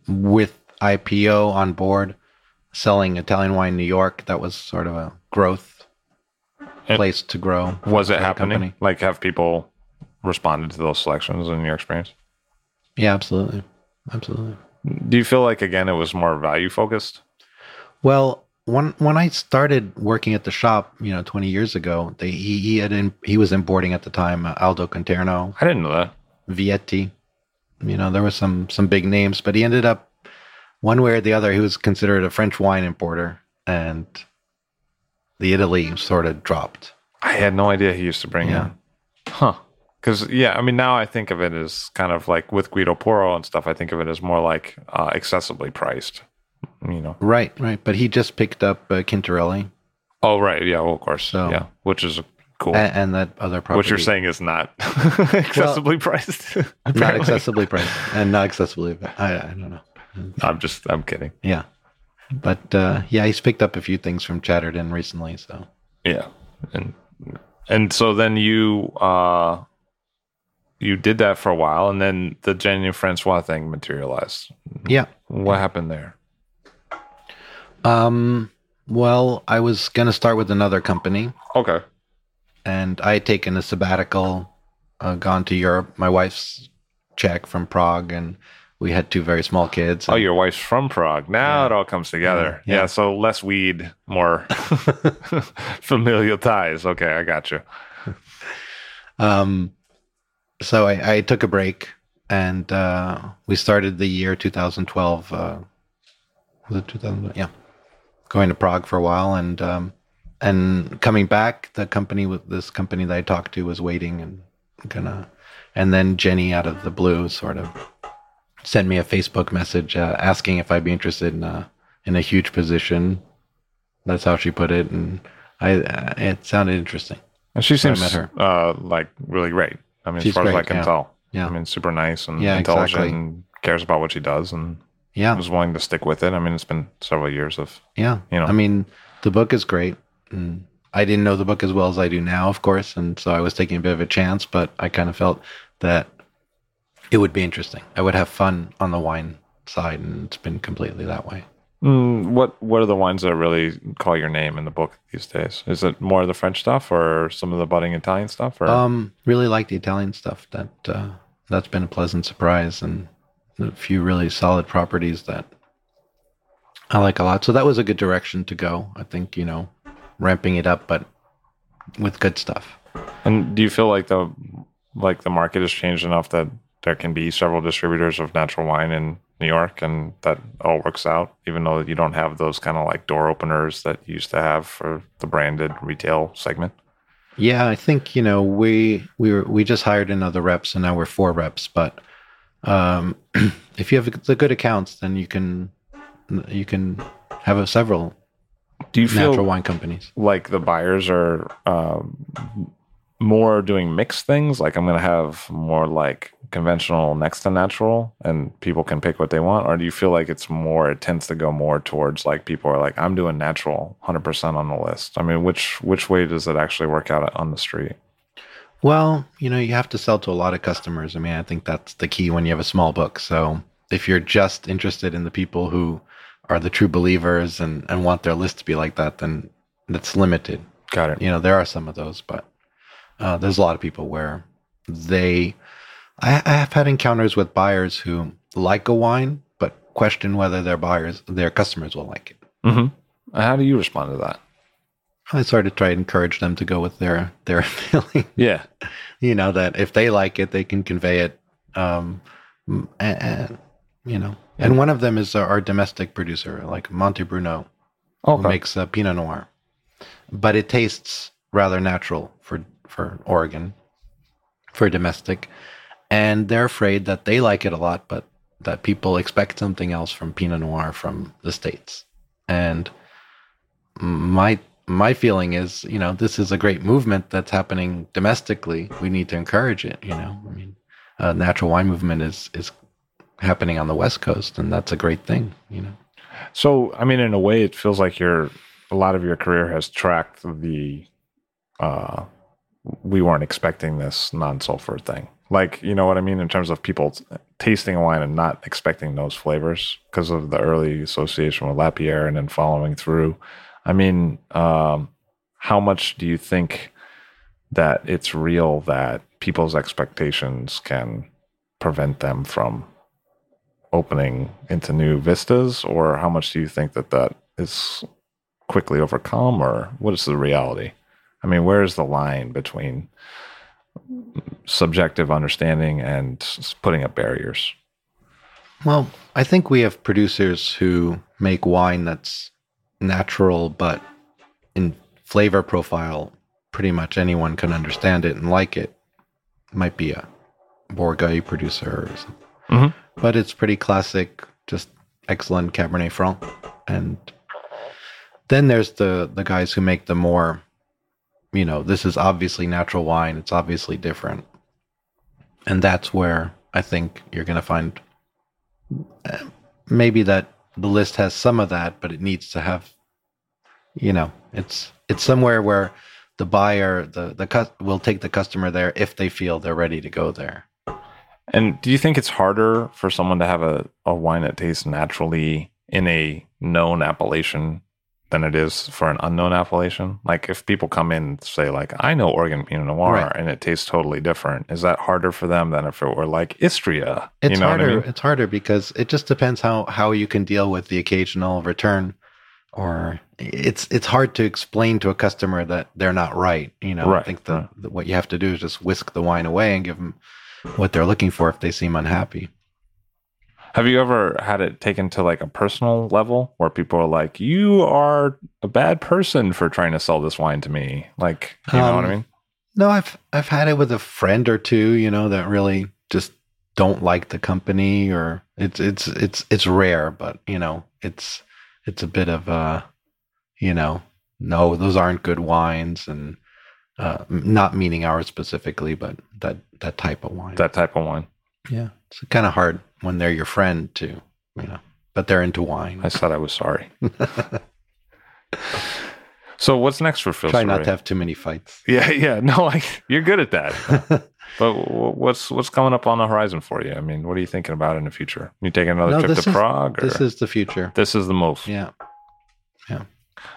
with IPO on board, selling Italian wine in New York. That was sort of a growth And- place to grow. Was it happening? company. Like, have people responded to those selections in your experience? Yeah, absolutely, absolutely. Do you feel like again it was more value focused? Well, when when I started working at the shop, you know, 20 years ago, they, he he had in, he was importing at the time uh, Aldo Conterno, I didn't know that. Vietti. You know, there were some some big names, but he ended up one way or the other. He was considered a French wine importer, and the Italy sort of dropped. I had no idea he used to bring Yeah. in. Huh. Because yeah, I mean now I think of it as kind of like with Guido Porro and stuff. I think of it as more like uh, accessibly priced. You know. Right, right. But he just picked up uh, Quintarelli Oh right, yeah, well, of course, So- yeah, which is cool. and, and that other property. What you're saying is not accessibly priced. not accessibly priced and not accessibly. I, I don't know. I'm just, I'm kidding. Yeah, but uh, yeah, he's picked up a few things from Chatterton recently. So Yeah, and and so then you uh you did that for a while, and then the Jenny Francois thing materialized. yeah. What happened there? Um. Well, I was gonna start with another company, Okay. and I had taken a sabbatical, uh, gone to Europe. My wife's Czech from Prague, and we had two very small kids. Oh, your wife's from Prague. Now Yeah. it all comes together. Yeah, Yeah. yeah. so less weed, more familial ties. Okay, I got you. Um, so I, I took a break, and uh, we started the year 2012. Uh, was it 2000? Yeah, going to Prague for a while, and um, and coming back. The company with this company that I talked to was waiting and gonna, and then Jenny out of the blue sort of sent me a Facebook message uh, asking if I'd be interested in a in a huge position. That's how she put it, and I uh, it sounded interesting. And she seems met her. uh like really great. I mean, She's as far as I can yeah. tell. Yeah. I mean, super nice and Yeah, intelligent exactly. and cares about what she does and Yeah, was willing to stick with it. I mean, it's been several years of Yeah. You know. I mean, the book is great. And I didn't know the book as well as I do now, of course. And so I was taking a bit of a chance, but I kind of felt that it would be interesting. I would have fun on the wine side, and it's been completely that way. Mm, what what are the wines that really call your name in the book these days? Is it more of the French stuff or some of the budding Italian stuff? Or Um, really like the Italian stuff. That uh, that's been a pleasant surprise, and a few really solid properties that I like a lot. So that was a good direction to go. I think you know, ramping it up, but with good stuff. and do you feel like the like the market has changed enough that there can be several distributors of natural wine in New York, and that all works out, even though you don't have those kind of like door openers that you used to have for the branded retail segment? Yeah, I think you know we we were, we just hired another reps, and now we're four reps. But um, if you have the good accounts, then you can you can have a, several Do you feel natural wine companies. like the buyers are um, more doing mixed things? Like I'm going to have more like conventional next to natural, and people can pick what they want, or do you feel like it's more? It tends to go more towards like people are like I'm doing natural 100 percent on the list. I mean, which which way does it actually work out on the street? Well, you know, you have to sell to a lot of customers. I mean, I think that's the key when you have a small book. So if you're just interested in the people who are the true believers and, and want their list to be like that, then that's limited. Got it. You know, there are some of those, but uh, there's a lot of people where they. I, I have had encounters with buyers who like a wine, but question whether their buyers, their customers will like it. Mm-hmm. How do you respond to that? I sort of try to encourage them to go with their their feeling. Yeah. you know that if they like it, they can convey it. Um, and, and you know, and one of them is our domestic producer, like Montebruno, who makes uh, Pinot Noir, but it tastes rather natural for for Oregon, for domestic, and they're afraid that they like it a lot, but that people expect something else from Pinot Noir from the states, and my my feeling is, you know, this is a great movement that's happening domestically. We need to encourage it. You know, I mean, uh, natural wine movement is is happening on the West Coast, and that's a great thing. You know. So, I mean, in a way, it feels like your a lot of your career has tracked the uh, we weren't expecting this non-sulfur thing. Like, you know what I mean, in terms of people t- tasting wine and not expecting those flavors because of the early association with Lapierre and then following through. I mean, um, how much do you think that it's real that people's expectations can prevent them from opening into new vistas, or how much do you think that that is quickly overcome, or what is the reality? I mean, where is the line between subjective understanding and putting up barriers? Well, I think we have producers who make wine that's natural, but in flavor profile, pretty much anyone can understand it and like it. Might be a Bourgogne producer or something. Mhm. But it's pretty classic, just excellent Cabernet Franc. And then there's the the guys who make the more, you know, this is obviously natural wine. It's obviously different. And that's where I think you're going to find uh, maybe that the list has some of that, but it needs to have, you know, it's it's somewhere where the buyer, the the will take the customer there if they feel they're ready to go there. And do you think it's harder for someone to have a, a wine that tastes naturally in a known appellation than it is for an unknown appellation? Like if people come in and say like, I know Oregon Pinot Noir Right. and it tastes totally different, is that harder for them than if it were like Istria? It's you know harder. I mean? It's harder because it just depends how how you can deal with the occasional return, or it's it's hard to explain to a customer that they're not right. You know, I think the, right. the what you have to do is just whisk the wine away and give them what they're looking for if they seem unhappy. Have you ever had it taken to like a personal level where people are like, you are a bad person for trying to sell this wine to me? Like, you know what I Um, mean? No, I've I've had it with a friend or two, you know, that really just don't like the company or it's it's it's it's rare, but you know, it's it's a bit of uh you know, no, those aren't good wines and uh not meaning ours specifically, but that that type of wine. That type of wine. Yeah. It's kind of hard when they're your friend too, you know. But they're into wine. I said I was sorry. So what's next for Phil? Try not to have too many fights. Yeah, yeah. No, I, you're good at that. but what's what's coming up on the horizon for you? I mean, what are you thinking about in the future? You taking another No, trip to is- Prague? Or? this is the future. this is the move. Yeah. Yeah.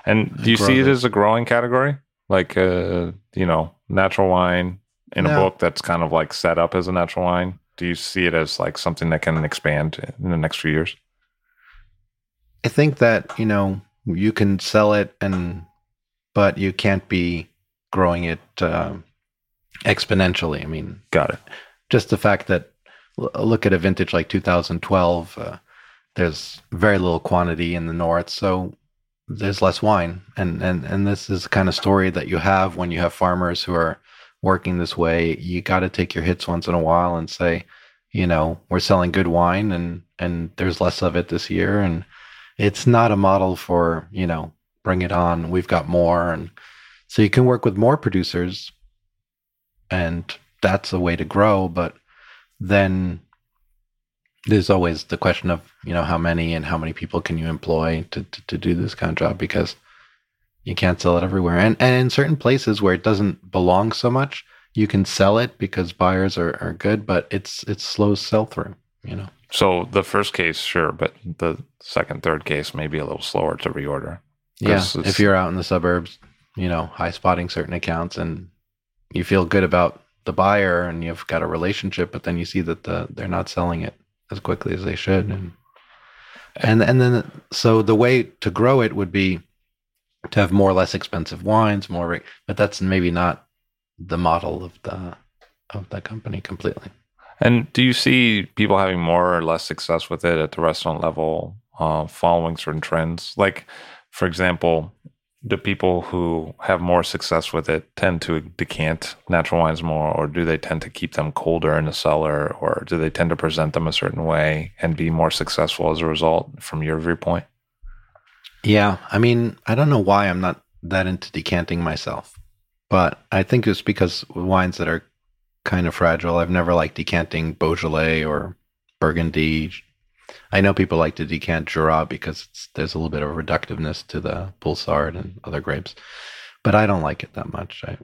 And do you see it it. as a growing category? Like, uh, you know, natural wine in a book that's kind of like set up as a natural wine? Do you see it as like something that can expand in the next few years? I think that you know you can sell it, and but you can't be growing it um exponentially. I mean, Got it. just the fact that look at a vintage like 2012, uh, there's very little quantity in the north, so there's less wine, and and and this is the kind of story that you have when you have farmers who are working this way. You got to take your hits once in a while and say, you know, we're selling good wine, and and there's less of it this year, and it's not a model for you know bring it on. We've got more, and so you can work with more producers, and that's a way to grow, but then there's always the question of you know how many and how many people can you employ to, to, to do this kind of job because you can't sell it everywhere and and in certain places where it doesn't belong so much you can sell it because buyers are, are good but it's it's slow sell through you know So the first case, sure, but the second, third case may be a little slower to reorder. yeah if you're out in the suburbs you know high spotting certain accounts and you feel good about the buyer and you've got a relationship but then you see that the they're not selling it as quickly as they should and and and then so the way to grow it would be to have more or less expensive wines more but that's maybe not the model of the of the company completely And do you see people having more or less success with it at the restaurant level, uh, following certain trends? Like, for example, do people who have more success with it tend to decant natural wines more, or do they tend to keep them colder in the cellar, or do they tend to present them a certain way and be more successful as a result, from your viewpoint? Yeah, I mean, I don't know why I'm not that into decanting myself, but I think it's because wines that are kind of fragile. I've never liked decanting Beaujolais or Burgundy. I know people like to decant Jura because there's a little bit of reductiveness to the Poulsard and other grapes, but I don't like it that much. I,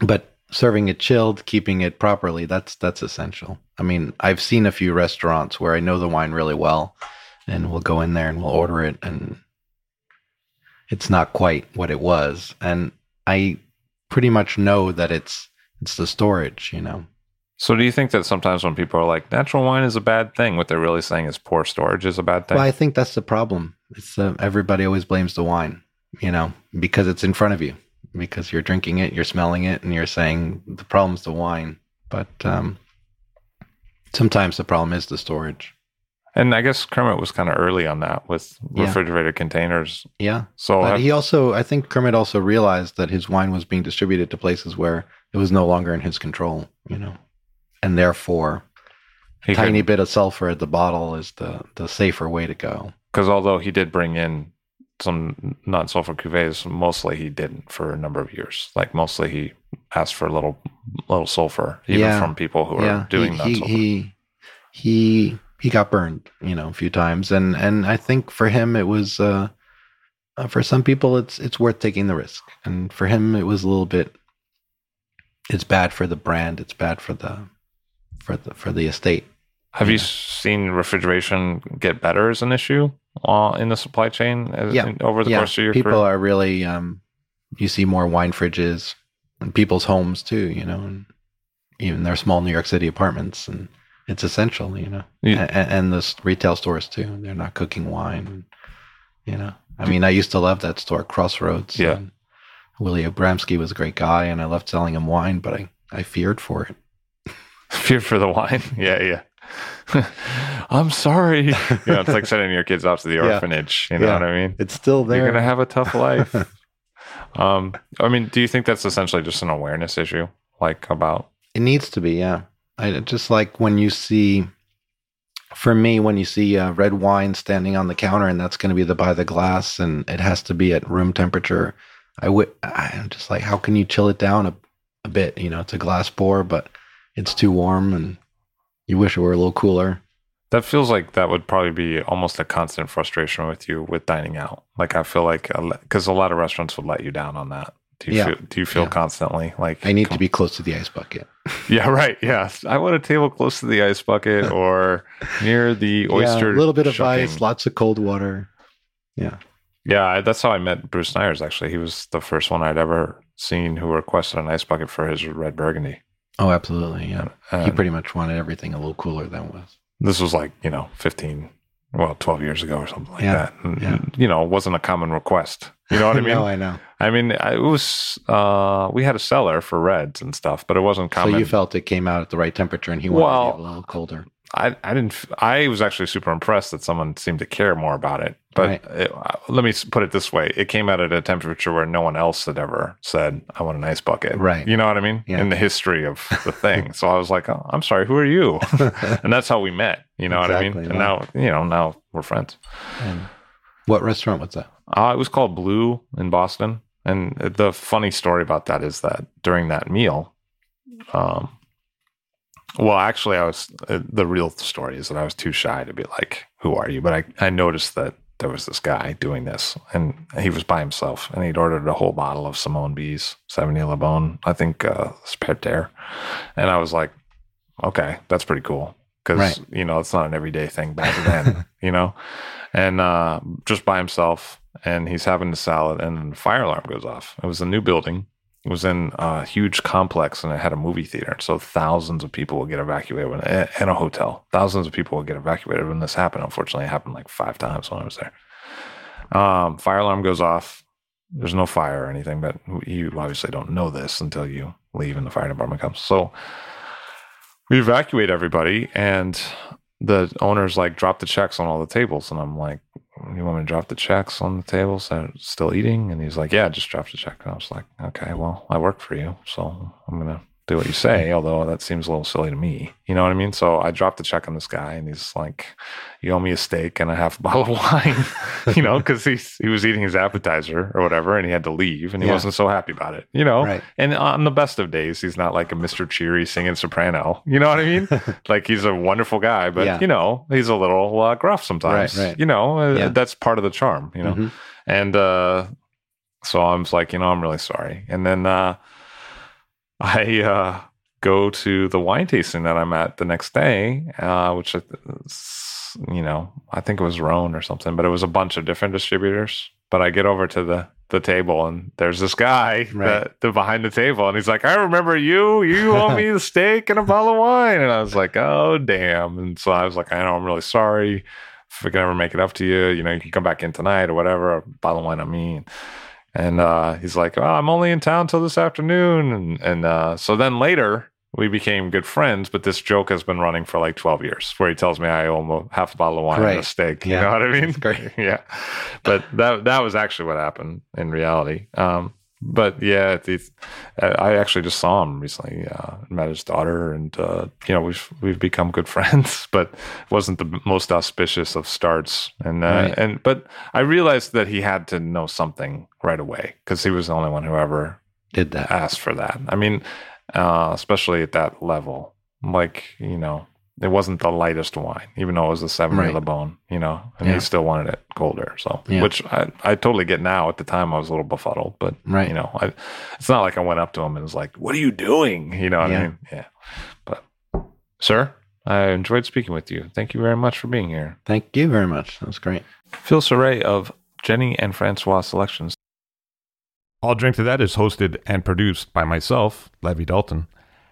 but serving it chilled, keeping it properly, that's that's essential. I mean, I've seen a few restaurants where I know the wine really well, and we'll go in there and we'll order it, and it's not quite what it was, and I pretty much know that it's it's the storage, you know. So, do you think that sometimes when people are like, natural wine is a bad thing, what they're really saying is poor storage is a bad thing? Well, I think that's the problem. It's uh, everybody always blames the wine, you know, because it's in front of you, because you're drinking it, you're smelling it, and you're saying the problem's the wine. But um, sometimes the problem is the storage. And I guess Kermit was kind of early on that with Yeah. refrigerated containers. Yeah, So but he also, I think Kermit also realized that his wine was being distributed to places where it was no longer in his control, you know, and therefore, he tiny bit of sulfur at the bottle is the the safer way to go. because although he did bring in some non-sulfur cuvées, mostly he didn't for a number of years. Like mostly he asked for a little little sulfur, even Yeah. from people who yeah, are doing he, non-sulfur. he he he he got burned, you know, a few times, and and I think for him it was. uh uh, for some people, it's it's worth taking the risk, and for him, it was a little bit. It's bad for the brand. It's bad for the, for the for the estate. Have you seen refrigeration get better as an issue uh, in the supply chain as, Yeah. in- over the yeah, course of your people career? are really. Um, you see more wine fridges in people's homes too. You know, and even their small New York City apartments, and it's essential. You know, Yeah. and, and the retail stores too. They're not cooking wine. You know, I mean, I used to love that store, Crossroads. Yeah. Willie Abramsky was a great guy, and I loved selling him wine, but I I feared for it. Fear for the wine. Yeah, yeah. I'm sorry. You know, it's like sending your kids off to the Yeah. orphanage. You know Yeah. what I mean? It's still there. You're gonna have a tough life. um, I mean, do you think that's essentially just an awareness issue, like about? It needs to be, yeah. I just like when you see, for me, when you see uh, red wine standing on the counter, and that's going to be the by the glass, and it has to be at room temperature. I would, I'm just like, how can you chill it down a, a bit? You know, it's a glass pour, but it's too warm, and you wish it were a little cooler. That feels like that would probably be almost a constant frustration with you with dining out. Like I feel like because a lot of restaurants would let you down on that. Do you Yeah. feel? Do you feel Yeah. constantly like I need to be close to the ice bucket. Yeah, right. Yeah, I want a table close to the ice bucket or near the oyster. yeah, a little bit of shucking. ice, lots of cold water. Yeah, Yeah, I, that's how I met Bruce Neyers. Actually, he was the first one I'd ever seen who requested an ice bucket for his red burgundy. oh, absolutely. Yeah, he pretty much wanted everything a little cooler than was. this was like you know fifteen, well, twelve years ago or something like Yeah, that. And, yeah. You know, it wasn't a common request. You know what I mean? no, I know. I mean, it was. Uh, we had a cellar for reds and stuff, but it wasn't common. So you felt it came out at the right temperature, and he wanted Well, it a little colder. I, I didn't, I was actually super impressed that someone seemed to care more about it. But Right. it, uh, let me put it this way it came out at a temperature where no one else had ever said, I want an ice bucket. Right. You know what I mean? Yeah. In the history of the thing. so I was like, oh, I'm sorry, who are you? and that's how we met. You know what I mean? Exactly, And now, you know, now we're friends. And what restaurant was that? Uh, it was called Blue in Boston. And the funny story about that is that during that meal, um, well, actually, I was uh, the real story is that I was too shy to be like, "Who are you?" But I, I noticed that there was this guy doing this, and he was by himself, and he'd ordered a whole bottle of Simon Bize Sauvignon Le Bon, I think uh, Sperter, and I was like, "Okay, that's pretty cool." Because Right. you know it's not an everyday thing back then, you know, and uh, just by himself, and he's having the salad, and the fire alarm goes off. It was a new building. It was in a huge complex, and it had a movie theater. So thousands of people will get evacuated, when, and a hotel. Thousands of people will get evacuated when this happened. Unfortunately, it happened like five times when I was there. Um, fire alarm goes off. There's no fire or anything, but you obviously don't know this until you leave and the fire department comes. So we evacuate everybody, and the owners like drop the checks on all the tables, and I'm like, "You want me to drop the checks on the tables that are still eating?" And he's like, "Yeah, just drop the check." And I was like, "Okay, well, I work for you, so I'm gonna do what you say." Although that seems a little silly to me, you know what I mean? So I dropped the check on this guy, and he's like, "You owe me a steak and a half a bottle of wine," you know, because he he was eating his appetizer or whatever, and he had to leave, and he Yeah. wasn't so happy about it, you know. Right. And on the best of days, he's not like a Mr. Cheery singing soprano. You know what I mean? like he's a wonderful guy, but Yeah. you know, he's a little uh, gruff sometimes. Right, right. You know, uh, Yeah. that's part of the charm, you know? Mhm. And uh, so I was like, you know, I'm really sorry. And then uh, I uh, go to the wine tasting that I'm at the next day, uh, which, you know, I think it was Rhone or something, but it was a bunch of different distributors. But I get over to the the table and there's this guy Right. that, the behind the table and he's like, I remember you. You owe me the steak and a bottle of wine. And I was like, oh damn. And so I was like, I know I'm really sorry. If we can ever make it up to you, you know, you can come back in tonight or whatever, a bottle of wine on me. And uh, he's like, oh, I'm only in town till this afternoon. And, and uh, so then later we became good friends, but this joke has been running for like 12 years where he tells me I owe him a half a bottle of wine and a Great. steak. You Yeah. know what I mean? Great. yeah. But that, that was actually what happened in reality. Um, but yeah, the, I actually just saw him recently. Uh, met his daughter, and uh, you know we've we've become good friends. But it wasn't the most auspicious of starts. And uh, Right. and but I realized that he had to know something right away because he was the only one who ever Did that. asked for that. I mean, uh, especially at that level, like you know, it wasn't the lightest wine, even though it was a seven Right. Le Bon, you know, and Yeah. he still wanted it colder. So, Yeah. which I, I totally get now. At the time, I was a little befuddled, but Right. you know, I, it's not like I went up to him and was like, "What are you doing?" You know what Yeah. I mean? Yeah. But, sir, I enjoyed speaking with you. Thank you very much for being here. Thank you very much. That was great. Phil Sareil of Jenny and Francois Selections. I'll Drink to That is hosted and produced by myself, Levi Dalton.